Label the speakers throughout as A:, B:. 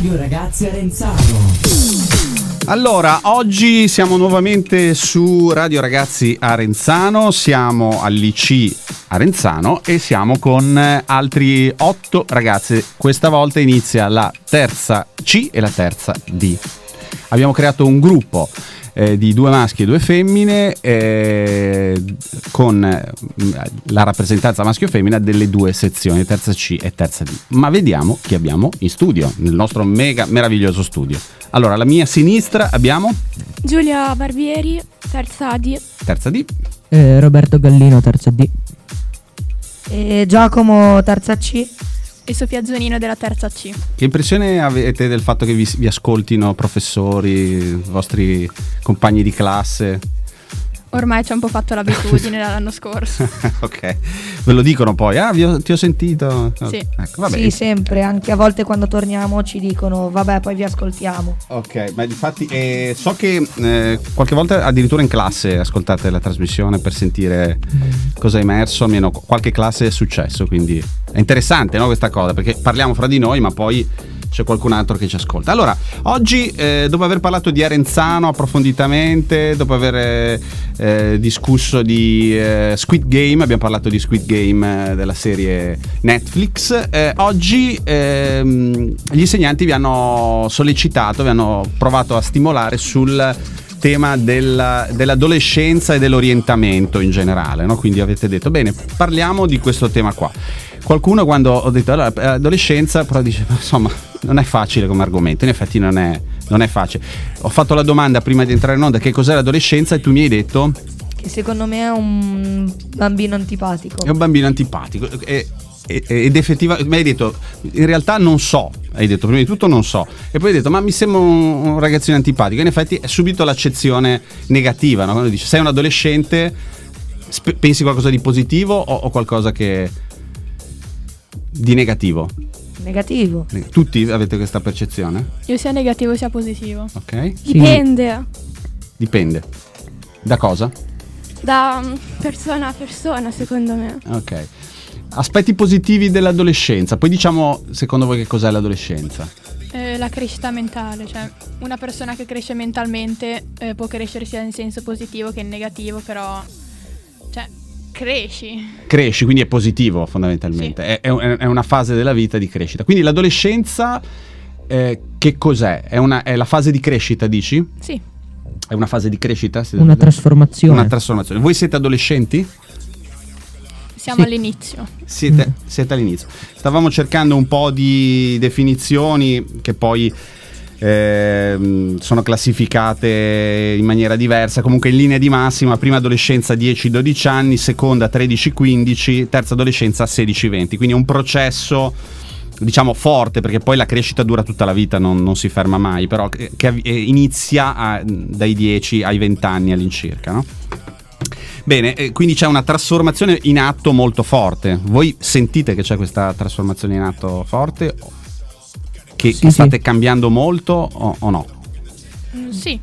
A: Radio Ragazzi Arenzano.
B: Allora, oggi siamo nuovamente su Radio Ragazzi Arenzano, siamo all'IC Arenzano e siamo con altri otto ragazze. Questa volta inizia la terza C e la terza D. Abbiamo creato un gruppo eh, di due maschi e due femmine eh, con eh, la rappresentanza maschio e femmina delle due sezioni, terza C e terza D. Ma vediamo chi abbiamo in studio, nel nostro mega meraviglioso studio. Allora, alla mia sinistra abbiamo
C: Giulia Barbieri, terza D.
B: terza D,
D: Eh, Roberto Gallino, terza D.
E: E Giacomo terza C.
C: E Sofia Zonino della terza C.
B: Che impressione avete del fatto che vi, vi ascoltino professori, vostri compagni di classe?
C: Ormai ci ha un po' fatto l'abitudine dall'anno scorso.
B: ok, ve lo dicono poi, ah, vi ho- ti ho sentito.
C: Sì.
B: Ecco, vabbè.
E: Sì, sempre, anche a volte quando torniamo ci dicono vabbè poi vi ascoltiamo.
B: Ok, ma infatti eh, so che eh, qualche volta addirittura in classe ascoltate la trasmissione per sentire cosa è emerso, almeno qualche classe è successo, quindi è interessante no, questa cosa, perché parliamo fra di noi, ma poi c'è qualcun altro che ci ascolta. Allora, oggi eh, dopo aver parlato di Arenzano approfonditamente, dopo aver eh, eh, discusso di eh, Squid Game, abbiamo parlato di Squid Game eh, della serie Netflix, eh, oggi ehm, gli insegnanti vi hanno sollecitato, vi hanno provato a stimolare sul tema della- dell'adolescenza e dell'orientamento in generale, no? quindi avete detto bene, parliamo di questo tema qua. Qualcuno quando ho detto allora, eh, adolescenza, però dice, "Ma insomma, non è facile come argomento, in effetti non è, non è facile. Ho fatto la domanda prima di entrare in onda che cos'è l'adolescenza e tu mi hai detto
E: Che secondo me è un bambino antipatico.
B: è un bambino antipatico. E- ed effettivamente mi hai detto in realtà non so hai detto prima di tutto non so e poi hai detto ma mi sembra un, un ragazzino antipatico in effetti è subito l'accezione negativa no? quando dici sei un adolescente sp- pensi qualcosa di positivo o, o qualcosa che di negativo
E: Negativo.
B: tutti avete questa percezione
C: Io sia negativo sia positivo.
B: ok
D: Sì.
C: Dipende
B: dipende da cosa
C: da mm, persona a persona, secondo me.
B: ok aspetti positivi dell'adolescenza poi diciamo secondo voi che cos'è l'adolescenza
C: Eh, la crescita mentale, cioè una persona che cresce mentalmente eh, può crescere sia in senso positivo che in negativo, però cioè cresci.
B: cresci, quindi è positivo fondamentalmente, è, è- è una fase della vita di crescita. Quindi l'adolescenza eh, che cos'è? È, una- è la fase di crescita, dici?
C: Sì,
B: È una fase di crescita? Sì.
D: Una trasformazione.
B: Una trasformazione. Voi siete adolescenti?
C: Siamo
D: Sì.
C: all'inizio.
B: Siete, siete all'inizio. Stavamo cercando un po' di definizioni che poi ehm, sono classificate in maniera diversa. Comunque in linea di massima, prima adolescenza 10-12 anni, seconda 13-15, terza adolescenza 16-20. Quindi è un processo diciamo forte perché poi la crescita dura tutta la vita, non, non si ferma mai, però che, che eh, inizia a- dai 10 ai 20 anni all'incirca, no? Bene, eh, quindi c'è una trasformazione in atto molto forte. Voi sentite che c'è questa trasformazione in atto forte? Che,
D: Sì,
B: che
D: sì.
B: state cambiando molto o, o no?
C: Mm, sì,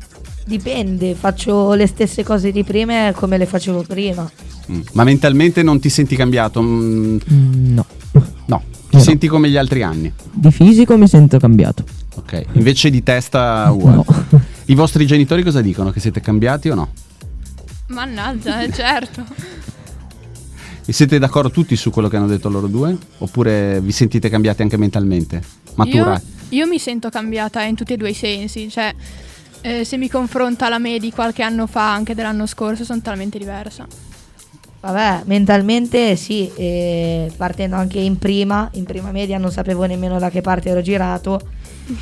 E: Dipende, faccio le stesse cose di prima come le facevo prima.
B: Mm. Ma mentalmente non ti senti cambiato? Mm,
D: Mm, no.
B: no, ti
D: No.
B: senti come gli altri anni.
D: Di fisico mi sento cambiato.
B: Ok, invece di testa uguale.
D: No.
B: I vostri genitori cosa dicono? Che siete cambiati o no?
C: Mannaggia, eh, certo.
B: E siete d'accordo tutti su quello che hanno detto loro due? Oppure vi sentite cambiati anche mentalmente? Matura?
C: Io, io mi sento cambiata in tutti e due i sensi, cioè eh, se mi confronta la me di qualche anno fa, anche dell'anno scorso, sono talmente diversa.
E: Vabbè, mentalmente sì, e partendo anche in prima, in prima media non sapevo nemmeno da che parte ero girato,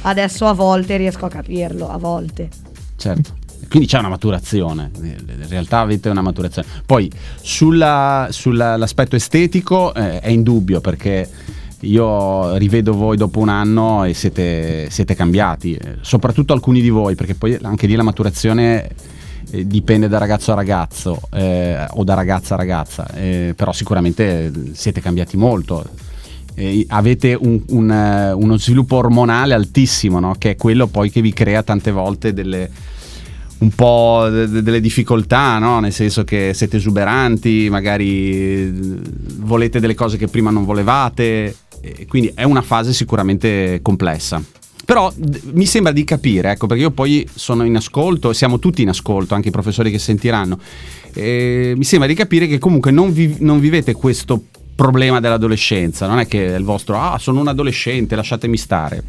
E: adesso a volte riesco a capirlo, a volte.
B: Certo. Quindi c'è una maturazione, in realtà avete una maturazione. Poi sulla- sull'aspetto estetico eh, è indubbio perché io rivedo voi dopo un anno e siete, siete cambiati, eh, soprattutto alcuni di voi, perché poi anche lì la maturazione eh, dipende da ragazzo a ragazzo eh, o da ragazza a ragazza, eh, però sicuramente siete cambiati molto. Eh, avete un- un, eh, uno sviluppo ormonale altissimo, no? che è quello poi che vi crea tante volte delle, un po' de- de- delle difficoltà, no? nel senso che siete esuberanti, magari eh, volete delle cose che prima non volevate, e quindi è una fase sicuramente complessa. Però d- mi sembra di capire, ecco, perché io poi sono in ascolto, siamo tutti in ascolto, anche i professori che sentiranno. Mi sembra di capire che comunque non, vi- non vivete questo problema dell'adolescenza, non è che è il vostro, ah, sono un adolescente, lasciatemi stare.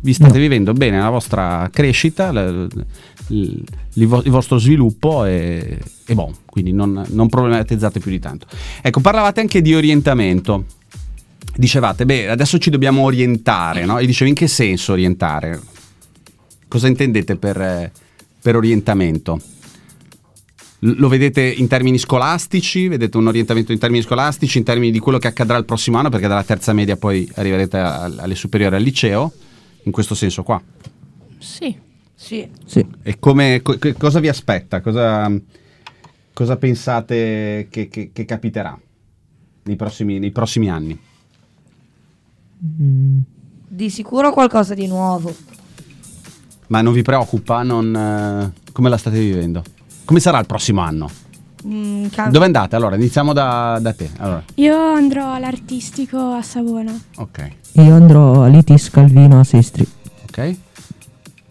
B: Vi state
D: No.
B: vivendo bene la vostra crescita, il, il vostro sviluppo e, e boh, quindi non, non problematizzate più di tanto. Ecco, parlavate anche di orientamento. Dicevate, beh, adesso ci dobbiamo orientare, no? E dicevo, in che senso orientare? Cosa intendete per, per orientamento? Lo vedete in termini scolastici? Vedete un orientamento in termini scolastici, in termini di quello che accadrà il prossimo anno, perché dalla terza media poi arriverete alle superiori al liceo, in questo senso qua.
C: Sì.
E: Sì.
D: Sì.
B: E come, co- cosa vi aspetta? Cosa, cosa pensate che, che- che capiterà nei prossimi, nei prossimi anni?
D: Mm,
E: Di sicuro qualcosa di nuovo.
B: Ma non vi preoccupa? Non, eh, come la state vivendo? Come sarà il prossimo anno?
E: Mm,
B: Dove andate? Allora, iniziamo da, da te. Allora,
F: Io andrò all'artistico a Savona.
B: ok,
D: Io andrò all'Itis Calvino a Sestri.
B: ok,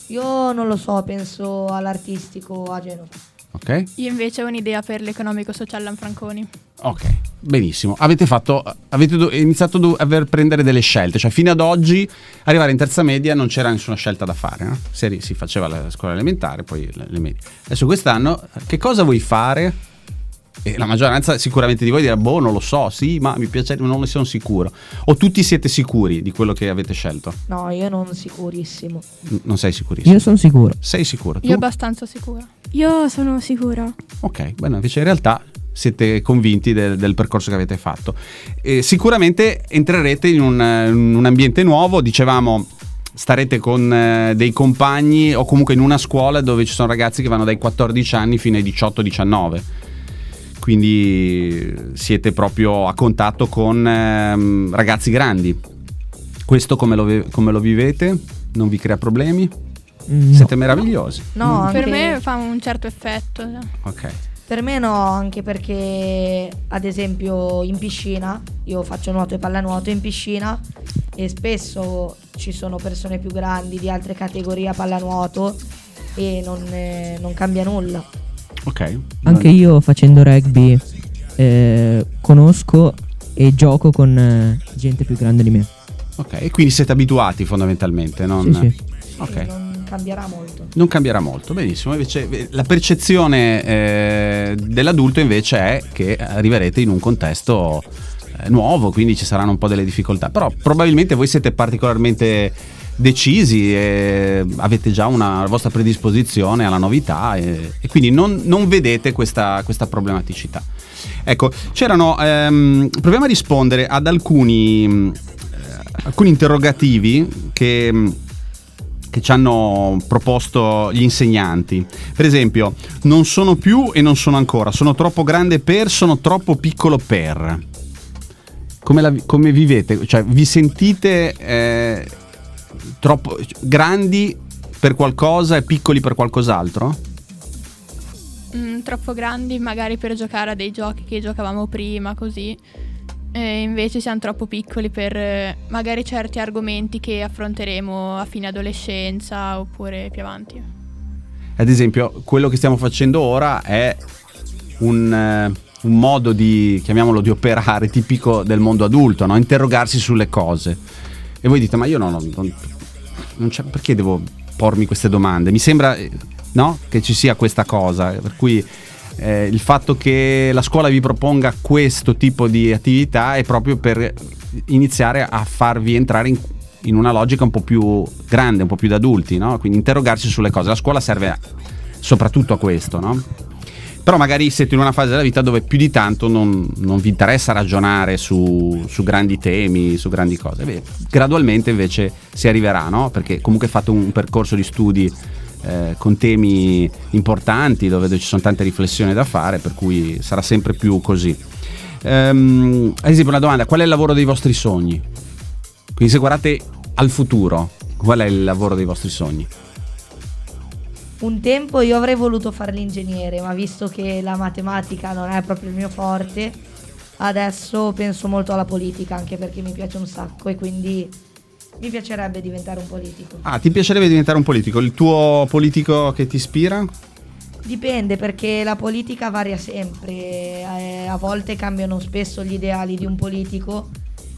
E: Io non lo so, penso all'artistico a Genova.
B: ok,
C: Io invece ho un'idea per l'economico social Lanfranconi.
B: ok. Benissimo. Avete fatto, avete do- iniziato do- a prendere delle scelte, cioè fino ad oggi arrivare in terza media non c'era nessuna scelta da fare, no? Si, si faceva la scuola elementare, poi le, le medie. Adesso quest'anno che cosa vuoi fare? E la maggioranza sicuramente di voi dirà, boh, non lo so, sì, ma mi piace, non ne sono sicuro. O tutti siete sicuri di quello che avete scelto?
E: No, io non sicurissimo.
B: N- non sei sicurissimo?
D: Io sono sicuro.
B: Sei sicuro? Tu?
C: Io abbastanza sicura.
F: Io sono sicura.
B: Ok, bene, invece in realtà siete convinti del, del percorso che avete fatto. E sicuramente entrerete in un, eh, in un ambiente nuovo, dicevamo starete con eh, dei compagni o comunque in una scuola dove ci sono ragazzi che vanno dai 14 anni fino ai 18-19. Quindi siete proprio a contatto con ehm, ragazzi grandi. Questo come lo, come lo vivete? Non vi crea problemi?
D: Mm, no.
B: Siete meravigliosi.
E: No, anche,
C: Per me fa un certo effetto.
B: Ok.
E: per me no, anche perché ad esempio in piscina, io faccio nuoto e pallanuoto in piscina e spesso ci sono persone più grandi di altre categorie a pallanuoto e non, eh, non cambia nulla.
B: Ok.
D: Anche io facendo rugby eh, conosco e gioco con eh, gente più grande di me.
B: Ok, e quindi siete abituati fondamentalmente, non...
D: Sì, sì.
B: Ok.
E: Non cambierà molto.
B: Non cambierà molto, benissimo. Invece eh, la percezione eh, dell'adulto invece è che arriverete in un contesto eh, nuovo, quindi ci saranno un po' delle difficoltà. Però probabilmente voi siete particolarmente decisi e avete già una vostra predisposizione alla novità e, e quindi non, non vedete questa, questa problematicità. Ecco, c'erano. ehm, proviamo a rispondere ad alcuni, mh, eh, alcuni interrogativi che. mh, che ci hanno proposto gli insegnanti. Per esempio, non sono più e non sono ancora, sono troppo grande per, sono troppo piccolo per. Come, la come vivete? Cioè, vi sentite eh, troppo grandi per qualcosa e piccoli per qualcos'altro?
C: Mm, troppo grandi magari per giocare a dei giochi che giocavamo prima, così. E invece siamo troppo piccoli per eh, magari certi argomenti che affronteremo a fine adolescenza oppure più avanti.
B: Ad esempio, quello che stiamo facendo ora è un, eh, un modo di, chiamiamolo, di operare tipico del mondo adulto, no? interrogarsi sulle cose. E voi dite, ma io no, no, non, non perché devo pormi queste domande? Mi sembra eh, no? che ci sia questa cosa, per cui eh, il fatto che la scuola vi proponga questo tipo di attività è proprio per iniziare a farvi entrare in, in una logica un po' più grande, un po' più da adulti, no? quindi interrogarsi sulle cose. La scuola serve soprattutto a questo, no? Però magari siete in una fase della vita dove più di tanto non, non vi interessa ragionare su, su grandi temi, su grandi cose. Beh, gradualmente invece si arriverà, no? Perché comunque fate un percorso di studi eh, con temi importanti dove ci sono tante riflessioni da fare, per cui sarà sempre più così. Ehm, ad esempio, una domanda: qual è il lavoro dei vostri sogni? Quindi, se guardate al futuro, qual è il lavoro dei vostri sogni?
E: Un tempo io avrei voluto fare l'ingegnere, ma visto che la matematica non è proprio il mio forte, adesso penso molto alla politica, anche perché mi piace un sacco e quindi Mi piacerebbe diventare un politico.
B: Ah, ti piacerebbe diventare un politico? Il tuo politico che ti ispira?
E: Dipende perché la politica varia sempre, eh, a volte cambiano spesso gli ideali di un politico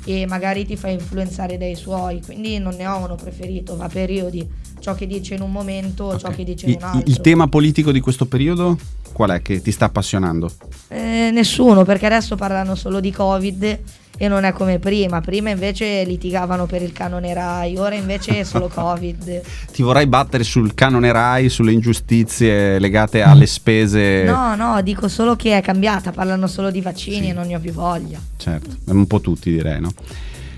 E: e magari ti fa influenzare dai suoi, quindi non ne ho uno preferito, va a periodi, ciò che dice in un momento, ciò
B: Ok.
E: che dice in un altro.
B: il tema politico di questo periodo qual è che ti sta appassionando?
E: Eh, nessuno, perché adesso parlano solo di Covid e non è come prima, prima invece litigavano per il canone Rai, ora invece è solo Covid.
B: Ti vorrai battere sul canone Rai, sulle ingiustizie legate alle spese?
E: No, no, dico solo che è cambiata, parlano solo di vaccini e non ne ho più voglia.
B: Certo, un po' tutti direi, no?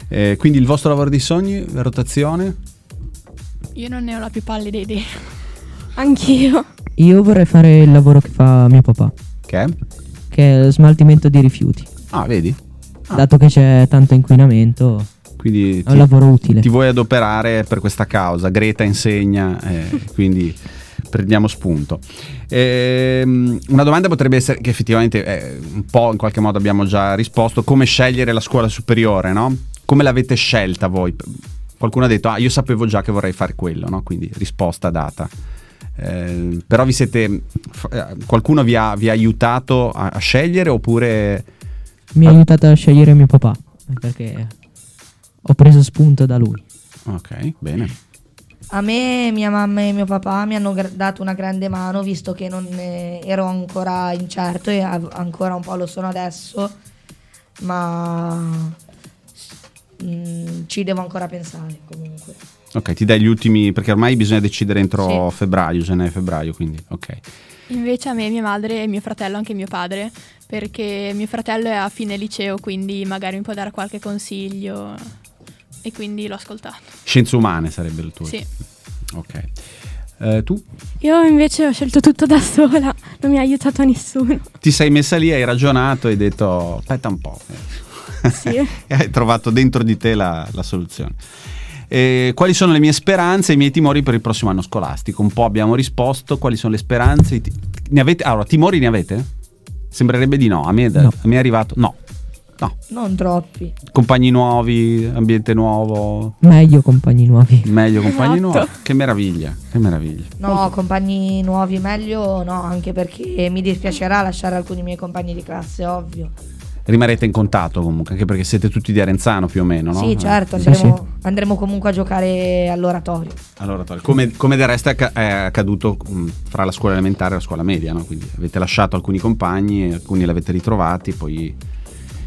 B: Eh, quindi il vostro lavoro di sogni, la rotazione?
C: Io non ne ho la più pallida idea.
F: Anch'io.
D: Io vorrei fare il lavoro che fa mio papà,
B: Che è?
D: che è lo smaltimento di rifiuti.
B: Ah, vedi? Ah.
D: Dato che c'è tanto inquinamento,
B: Quindi
D: è un
B: ti,
D: lavoro utile.
B: ti vuoi adoperare per questa causa. Greta insegna, eh, quindi prendiamo spunto. Ehm, una domanda potrebbe essere, che effettivamente eh, un po' in qualche modo abbiamo già risposto, come scegliere la scuola superiore, no? Come l'avete scelta voi? Qualcuno ha detto, ah, io sapevo già che vorrei fare quello, no? Quindi risposta data. Eh, però vi siete, f- eh, qualcuno vi ha, vi ha aiutato a, a scegliere oppure...
D: Mi ha aiutato a scegliere mio papà, perché ho preso spunto da lui.
B: Ok, bene.
E: A me, mia mamma e mio papà mi hanno dato una grande mano visto che non eh, ero ancora incerto e av- ancora un po' lo sono adesso, ma mm, ci devo ancora pensare comunque.
B: Ok, ti dai gli ultimi, perché ormai bisogna decidere entro
E: Sì.
B: febbraio, gennaio-febbraio, quindi ok.
C: Invece a me, mia madre e mio fratello, anche mio padre, perché mio fratello è a fine liceo, quindi magari mi può dare qualche consiglio e quindi l'ho ascoltato.
B: Scienze umane sarebbe il tuo.
C: Sì.
B: Ok. Eh, tu
F: Io invece ho scelto tutto da sola, non mi ha aiutato nessuno.
B: ti sei messa lì, hai ragionato e hai detto aspetta un po'.
F: Sì.
B: e hai trovato dentro di te la, la soluzione. Eh, quali sono le mie speranze e i miei timori per il prossimo anno scolastico? Un po' abbiamo risposto. Quali sono le speranze? Ne avete? Allora, timori ne avete? Sembrerebbe di no. A me,
D: No.
B: a me è arrivato. No. No.
E: Non troppi.
B: Compagni nuovi, ambiente nuovo,
D: Meglio compagni nuovi.
B: meglio compagni
F: Esatto.
B: nuovi. Che meraviglia, che meraviglia.
E: No, compagni nuovi meglio no, anche perché mi dispiacerà lasciare alcuni miei compagni di classe, ovvio.
B: Rimarrete in contatto comunque, anche perché siete tutti di Arenzano più o meno, no?
E: Sì, certo,
D: Sì,
E: andremo, andremo comunque a giocare all'oratorio.
B: Allora, Tori, come, come del resto è, acca- è accaduto mh, fra la scuola elementare e la scuola media, no? Quindi avete lasciato alcuni compagni, alcuni li avete ritrovati, poi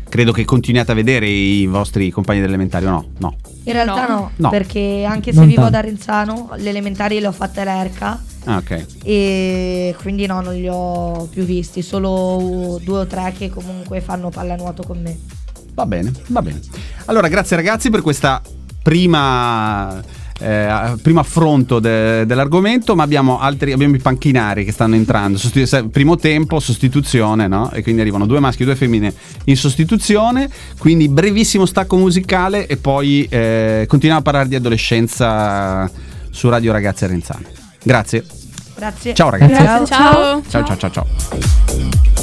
B: credo che continuiate a vedere i vostri compagni dell'elementare o no? No.
E: In realtà no,
C: No.
B: No.
E: perché anche se
D: Non
E: vivo ad. Arenzano, le elementari le ho fatte all'ERCA
B: Ah, ok.
E: e quindi no, non li ho più visti, solo due o tre che comunque fanno pallanuoto con me.
B: Va bene, va bene. Allora, grazie ragazzi per questa prima, eh, primo affronto de- dell'argomento, ma abbiamo altri, abbiamo i panchinari che stanno entrando. Sostitu- primo tempo, sostituzione, no? E quindi arrivano due maschi e due femmine in sostituzione. Quindi brevissimo stacco musicale e poi eh, continuiamo a parlare di adolescenza su Radio Ragazzi Arenzano. Grazie.
E: Grazie.
B: Ciao ragazzi.
F: Grazie,
C: Ciao.
B: Ciao ciao ciao ciao.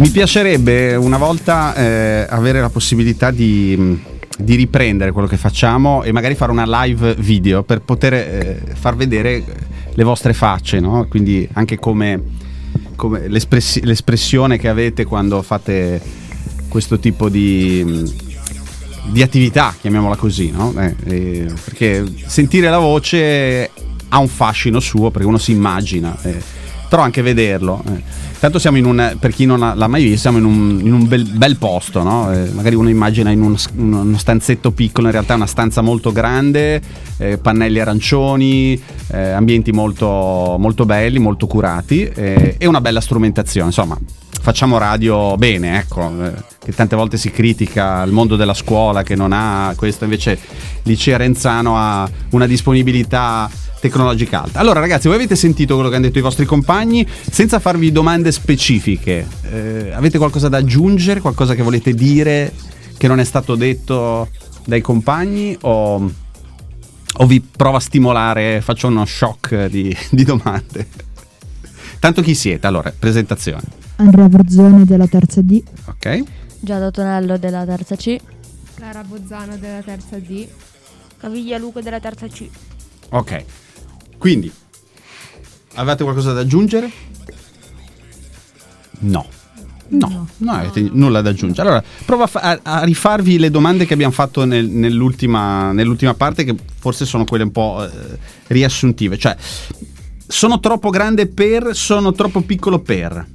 B: Mi piacerebbe una volta eh, avere la possibilità di, mh, di riprendere quello che facciamo e magari fare una live video per poter eh, far vedere le vostre facce, no? Quindi anche come, come l'espressi- l'espressione che avete quando fate questo tipo di, mh, di attività, chiamiamola così, no? Eh, eh, perché sentire la voce ha un fascino suo perché uno si immagina, eh, però anche vederlo. eh. Tanto siamo in un, per chi non l'ha mai visto, siamo in un, in un bel, bel posto, no? Eh, magari uno immagina in uno, uno stanzetto piccolo, in realtà è una stanza molto grande, eh, pannelli arancioni, eh, ambienti molto, molto belli, molto curati eh, e una bella strumentazione, insomma facciamo radio bene, ecco, eh, che tante volte si critica il mondo della scuola che non ha questo, invece Licea Renzano ha una disponibilità tecnologica alta. Allora ragazzi, voi avete sentito quello che hanno detto i vostri compagni, senza farvi domande specifiche, eh, avete qualcosa da aggiungere, qualcosa che volete dire che non è stato detto dai compagni o, o vi provo a stimolare, faccio uno shock di, di domande? Tanto chi siete? Allora, presentazione.
G: Andrea Borzone della terza D.
B: Ok?
H: Giada Tonello della terza C.
F: Clara Bozzano della terza D.
I: Caviglia Luca della terza C.
B: Ok. Quindi, avete qualcosa da aggiungere? No. No, non avete nulla da aggiungere. Allora, provo a, fa- a rifarvi le domande che abbiamo fatto nel- nell'ultima, nell'ultima parte, che forse sono quelle un po' eh, riassuntive. Cioè, sono troppo grande per, sono troppo piccolo per.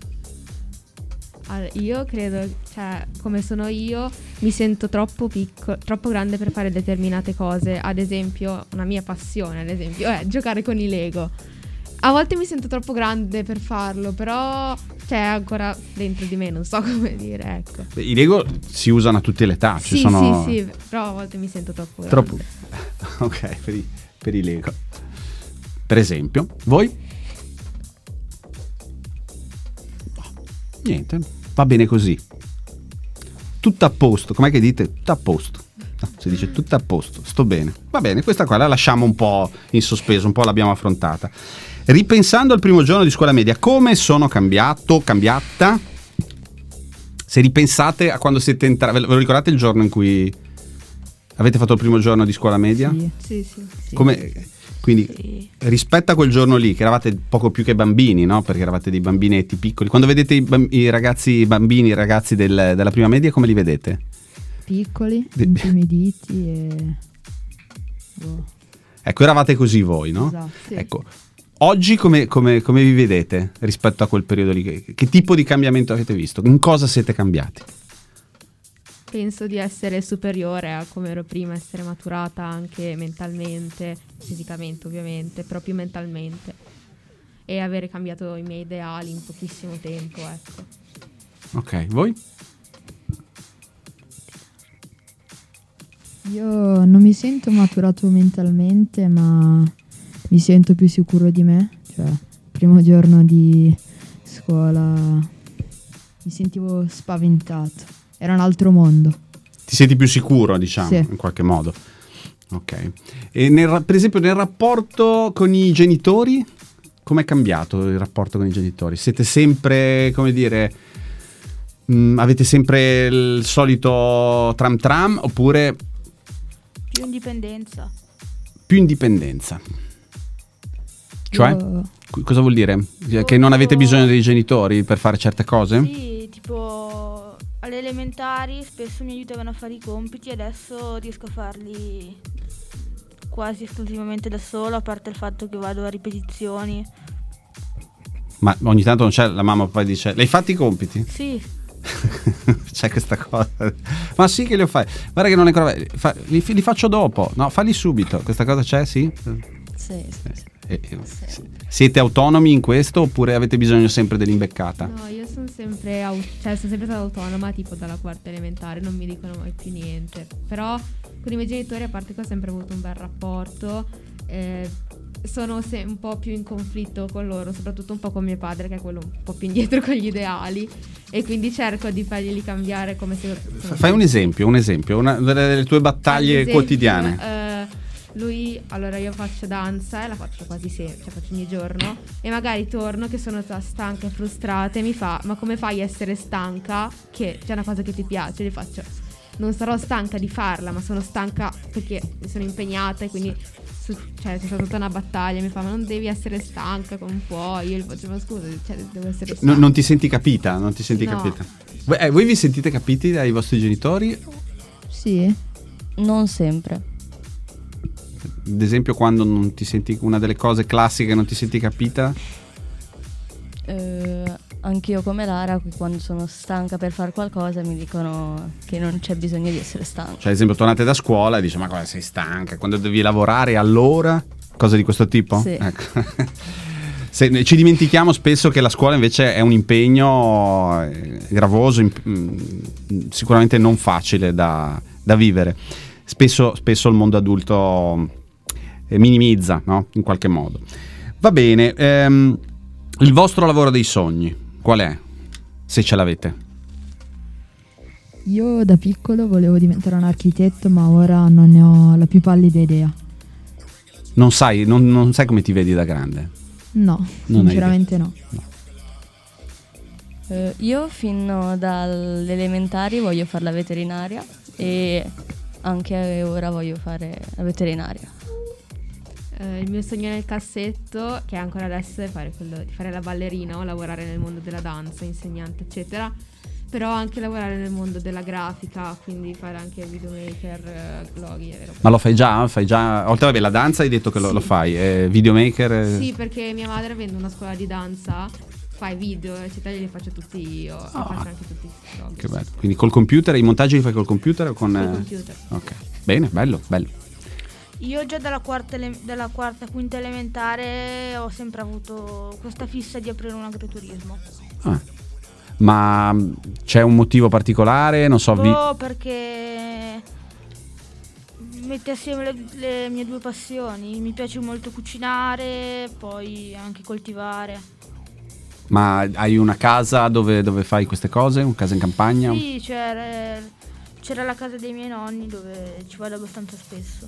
J: Allora, io credo, cioè, come sono io, mi sento troppo piccolo, troppo grande per fare determinate cose. Ad esempio, una mia passione, ad esempio, è giocare con i Lego. A volte mi sento troppo grande per farlo, però c'è ancora dentro di me, non so come dire, ecco.
B: Beh, I Lego si usano a tutte le età. Ci
J: sì,
B: sono
J: sì, sì, però a volte mi sento troppo grande.
B: troppo. Ok, per i, per i Lego. Per esempio, voi? Niente, va bene così. Tutto a posto, com'è che dite? Tutto a posto. No, si dice tutto a posto, sto bene. Va bene, questa qua la lasciamo un po' in sospeso, un po' l'abbiamo affrontata. Ripensando al primo giorno di scuola media, come sono cambiato, cambiata? Se ripensate a quando siete entrati, ve lo ricordate il giorno in cui avete fatto il primo giorno di scuola media?
G: Sì.
J: Sì, sì.
B: Come, quindi rispetto a quel giorno lì, che eravate poco più che bambini, no? Perché eravate dei bambinetti piccoli. Quando vedete i, bam- i ragazzi, i bambini, i ragazzi del- della prima media, come li vedete?
G: Piccoli,
B: De-
G: intimiditi e... boh,
B: Ecco, eravate così voi, no?
G: Esatto.
J: Sì.
B: Ecco, oggi come, come- come vi vedete rispetto a quel periodo lì? Che, che tipo di cambiamento avete visto? In cosa siete cambiati?
J: Penso di essere superiore a come ero prima, essere maturata anche mentalmente, fisicamente ovviamente, però più mentalmente. E avere cambiato i miei ideali in pochissimo tempo, ecco.
B: Ok, voi?
G: Io non mi sento maturato mentalmente, ma mi sento più sicuro di me. Cioè, primo giorno di scuola mi sentivo spaventato. Era un altro mondo.
B: Ti senti più sicuro, diciamo,
G: Sì.
B: in qualche modo. Ok. E nel per esempio nel rapporto con i genitori, com'è cambiato il rapporto con i genitori? Siete sempre, come dire, mh, avete sempre il solito tram tram oppure
I: Più indipendenza.
B: più indipendenza? Cioè,
G: Io-
B: cosa vuol dire? Che non avete bisogno dei genitori per fare certe cose?
I: Sì, tipo alle elementari spesso mi aiutavano a fare i compiti, adesso riesco a farli quasi esclusivamente da solo, a parte il fatto che vado a ripetizioni.
B: Ma ogni tanto non c'è la mamma poi dice, l'hai fatti i compiti?
I: Sì,
B: C'è questa cosa. Ma sì che li ho fatti. Guarda che non è ancora. fa- li, li faccio dopo. No, falli subito. Questa cosa c'è, sì?
H: Sì, sì, sì.
B: Eh, eh, s- Siete autonomi in questo oppure avete bisogno sempre dell'imbeccata?
J: No, io sempre, au- cioè, sono sempre stata autonoma, tipo dalla quarta elementare, non mi dicono mai più niente. Però con i miei genitori, a parte che ho sempre avuto un bel rapporto, eh, sono se- un po' più in conflitto con loro, soprattutto un po' con mio padre, che è quello un po' più indietro con gli ideali. E quindi cerco di farglieli cambiare come se.
B: Fai un esempio, un esempio, una delle, tue battaglie
J: esempio,
B: quotidiane.
J: eh, lui, allora io faccio danza e la faccio quasi sempre, cioè faccio ogni giorno. E magari torno che sono già stanca e frustrata e mi fa: Ma come fai a essere stanca? Che c'è una cosa che ti piace? Gli faccio: Non sarò stanca di farla, ma sono stanca perché mi sono impegnata e quindi. su- cioè, c'è stata tutta una battaglia. Mi fa: Ma non devi essere stanca come puoi. Io gli faccio: Ma scusa, cioè, devo essere stanca.
B: No- non ti senti capita? Non ti senti
J: No.
B: capita? Voi, eh, voi vi sentite capiti dai vostri genitori?
G: Sì,
H: Non sempre.
B: Ad esempio, quando non ti senti una delle cose classiche, non ti senti capita?
H: Eh, anch'io come Lara, quando sono stanca per fare qualcosa, mi dicono che non c'è bisogno di essere stanca.
B: Cioè, ad esempio, tornate da scuola e dici: Ma cosa sei stanca? Quando devi lavorare, allora? Cose di questo tipo?
H: Sì.
B: Ecco. Se- ci dimentichiamo spesso che la scuola invece è un impegno eh, gravoso, imp- mm, sicuramente non facile da, da vivere. Spesso, spesso il mondo adulto minimizza, no? In qualche modo. Va bene, ehm, il vostro lavoro dei sogni, qual è? Se ce l'avete.
G: Io da piccolo volevo diventare un architetto, ma ora non ne ho la più pallida idea.
B: Non sai, non, non sai come ti vedi da grande?
G: No,
B: Non
G: sinceramente no.
H: Eh, io fino dalle elementari voglio fare la veterinaria e anche ora voglio fare la veterinaria.
J: Eh, il mio sogno nel cassetto, che ancora adesso è fare quello di fare la ballerina o lavorare nel mondo della danza, insegnante, eccetera. Però anche lavorare nel mondo della grafica, quindi fare anche videomaker, eh, roba.
B: Ma lo fai già? Fai già... Oltre vabbè, la danza hai detto che lo,
J: Sì.
B: lo fai, eh, videomaker... eh,
J: Sì, perché mia madre avendo una scuola di danza fa i video, eccetera, li faccio tutti io,
B: Ah.
J: faccio anche tutti i vlog.
B: Che bello. Quindi col computer, i montaggi li fai col computer o con...
J: Col
B: eh,
J: computer.
B: Ok, bene, bello, bello.
I: Io già dalla quarta, dalla quarta quinta elementare ho sempre avuto questa fissa di aprire un agriturismo.
B: Ah. Ma mh, c'è un motivo particolare? Non so, vi-
I: Oh, perché mette assieme le, le mie due passioni. Mi piace molto cucinare, poi anche coltivare.
B: ma hai una casa dove, dove fai queste cose? Una casa in campagna?
I: Sì, c'era, c'era la casa dei miei nonni dove ci vado abbastanza spesso.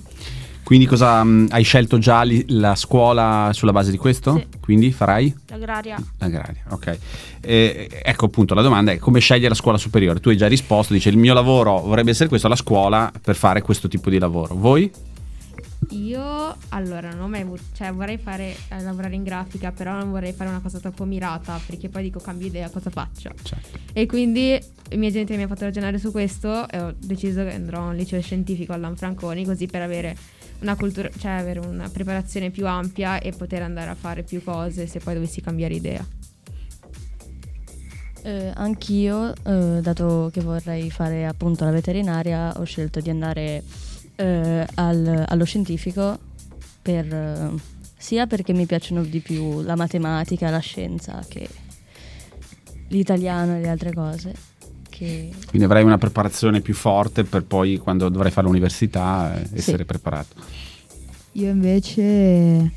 B: Quindi cosa mh, hai scelto già li- la scuola sulla base di questo?
I: Sì.
B: Quindi farai?
I: L'agraria.
B: Agraria, ok. Eh, ecco appunto la domanda è come scegliere la scuola superiore? Tu hai già risposto, dice il mio lavoro vorrebbe essere questo, la scuola per fare questo tipo di lavoro. Voi?
J: Io allora non ho mai avuto, cioè vorrei fare eh, lavorare in grafica, però non vorrei fare una cosa troppo mirata, perché poi dico cambio idea, cosa faccio?
B: Certo.
J: E quindi i miei genitori mi hanno fatto ragionare su questo e ho deciso che andrò a un liceo scientifico a Lanfranconi così per avere una cultura, cioè avere una preparazione più ampia e poter andare a fare più cose se poi dovessi cambiare idea.
H: Eh, anch'io, eh, dato che vorrei fare appunto la veterinaria, ho scelto di andare eh, al- allo scientifico per, eh, sia perché mi piacciono di più la matematica, la scienza che l'italiano e le altre cose. Che
B: Quindi avrai una preparazione più forte per poi quando dovrai fare l'università eh, essere preparato.
G: Io invece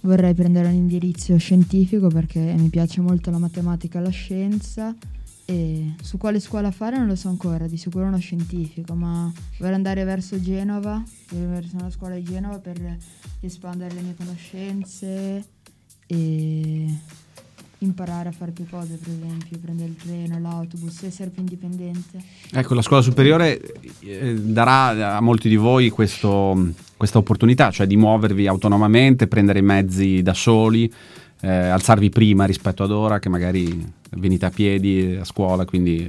G: vorrei prendere un indirizzo scientifico perché mi piace molto la matematica e la scienza e su quale scuola fare non lo so ancora, di sicuro uno scientifico, ma vorrei andare verso Genova, verso una scuola di Genova per espandere le mie conoscenze e imparare a fare più cose, per esempio, prendere il treno, l'autobus, essere più indipendente.
B: Ecco, la scuola superiore eh, darà a molti di voi questo- questa opportunità, cioè di muovervi autonomamente, prendere i mezzi da soli, eh, alzarvi prima rispetto ad ora, che magari venite a piedi a scuola, quindi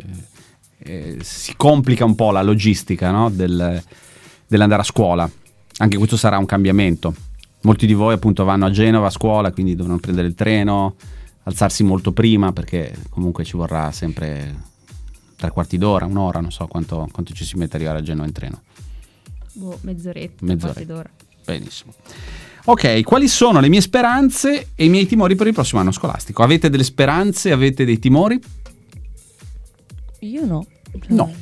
B: eh, si complica un po' la logistica no? del- dell'andare a scuola. Anche questo sarà un cambiamento. Molti di voi appunto vanno a Genova a scuola, quindi dovranno prendere il treno, alzarsi molto prima perché comunque ci vorrà sempre tre quarti d'ora, un'ora, non so quanto, quanto ci si mette ad arrivare a Genova in treno.
J: Boh, mezz'oretta,
B: Mezz'ora.
J: quarti d'ora.
B: Benissimo. Ok, quali sono le mie speranze e i miei timori per il prossimo anno scolastico? Avete delle speranze? Avete dei timori?
H: io no.
B: No.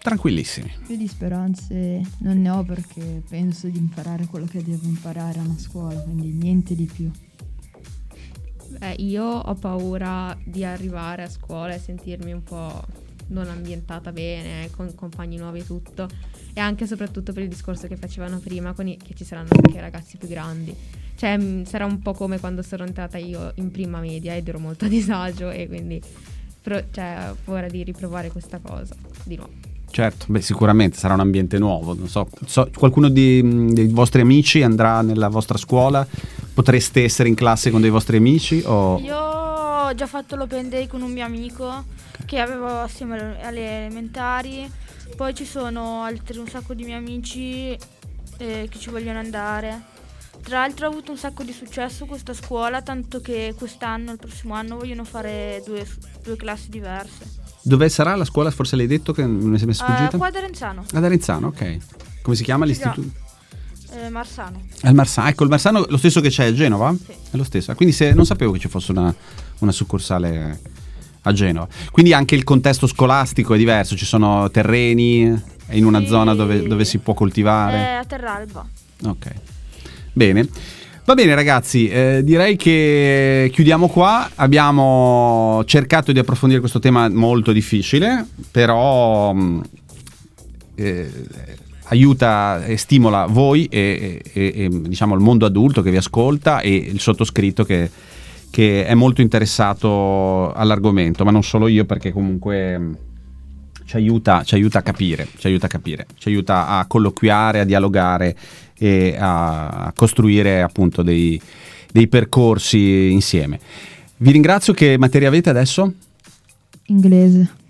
B: Tranquillissimi.
G: Più di speranze non ne ho perché penso di imparare quello che devo imparare a una scuola, quindi niente di più.
J: Eh, io ho paura di arrivare a scuola e sentirmi un po' non ambientata bene, con compagni nuovi e tutto. E anche e soprattutto per il discorso che facevano prima, i- che ci saranno anche ragazzi più grandi. Cioè, mh, sarà un po' come quando sono entrata io in prima media ed ero molto a disagio e quindi pro- cioè, ho paura di riprovare questa cosa di nuovo.
B: Certo, beh, sicuramente sarà un ambiente nuovo. So, so- qualcuno di- dei vostri amici andrà nella vostra scuola? Potreste essere in classe con dei vostri amici? O...
I: Io ho già fatto l'open day con un mio amico che avevo assieme alle- elementari. Poi ci sono altri un sacco di miei amici eh, che ci vogliono andare. Tra l'altro ho avuto un sacco di successo questa scuola, tanto che quest'anno, il prossimo anno, vogliono fare due, due classi diverse.
B: Dove sarà la scuola? Forse l'hai detto che non mi è
I: Uh,
B: sfuggita?
I: qua ad Arenzano,
B: Ad Arenzano, ok. Come si chiama l'istituto?
I: Eh, Marsano.
B: Al Marsano. Ecco, il Marsano è lo stesso che c'è a Genova?
I: Sì.
B: È lo stesso. Quindi se, non sapevo che ci fosse una, una succursale a Genova. Quindi anche il contesto scolastico è diverso, ci sono terreni è in una
I: Sì.
B: zona dove, dove si può
I: È
B: coltivare.
I: Eh, a Terralba.
B: Ok. Bene. Va bene ragazzi, eh, direi che chiudiamo qua. Abbiamo cercato di approfondire questo tema molto difficile, però mh, eh, aiuta e stimola voi e, e- e, diciamo il mondo adulto che vi ascolta e il sottoscritto che, che è molto interessato all'argomento, ma non solo io perché comunque mh, ci aiuta, ci aiuta a capire, ci aiuta a capire, ci aiuta a colloquiare, a dialogare e a costruire appunto dei, dei percorsi insieme. Vi ringrazio, che materia avete adesso?
G: Inglese.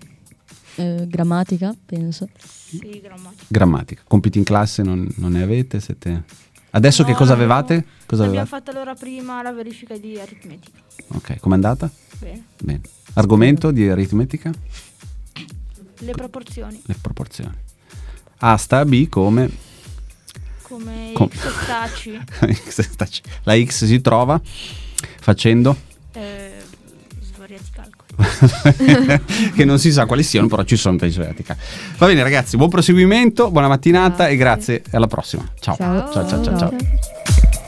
H: Eh, grammatica, penso.
I: Sì, grammatica.
B: Grammatica. Compiti in classe non, non ne avete? Siete... Adesso che
I: No,
B: cosa
I: no,
B: avevate? Cosa
I: Abbiamo
B: avevate?
I: fatto allora prima la verifica di aritmetica.
B: Ok, com'è andata?
I: Bene.
B: Bene. Argomento di aritmetica?
I: Le proporzioni.
B: Le proporzioni. A sta B come...
I: Come
B: Com-
I: x
B: sta C. La X si trova facendo... che non si sa quali siano, però ci sono dei svariati. Va bene ragazzi, buon proseguimento, buona mattinata e grazie alla prossima. Ciao.
G: Ciao.
B: ciao ciao ciao. ciao.
G: Ciao.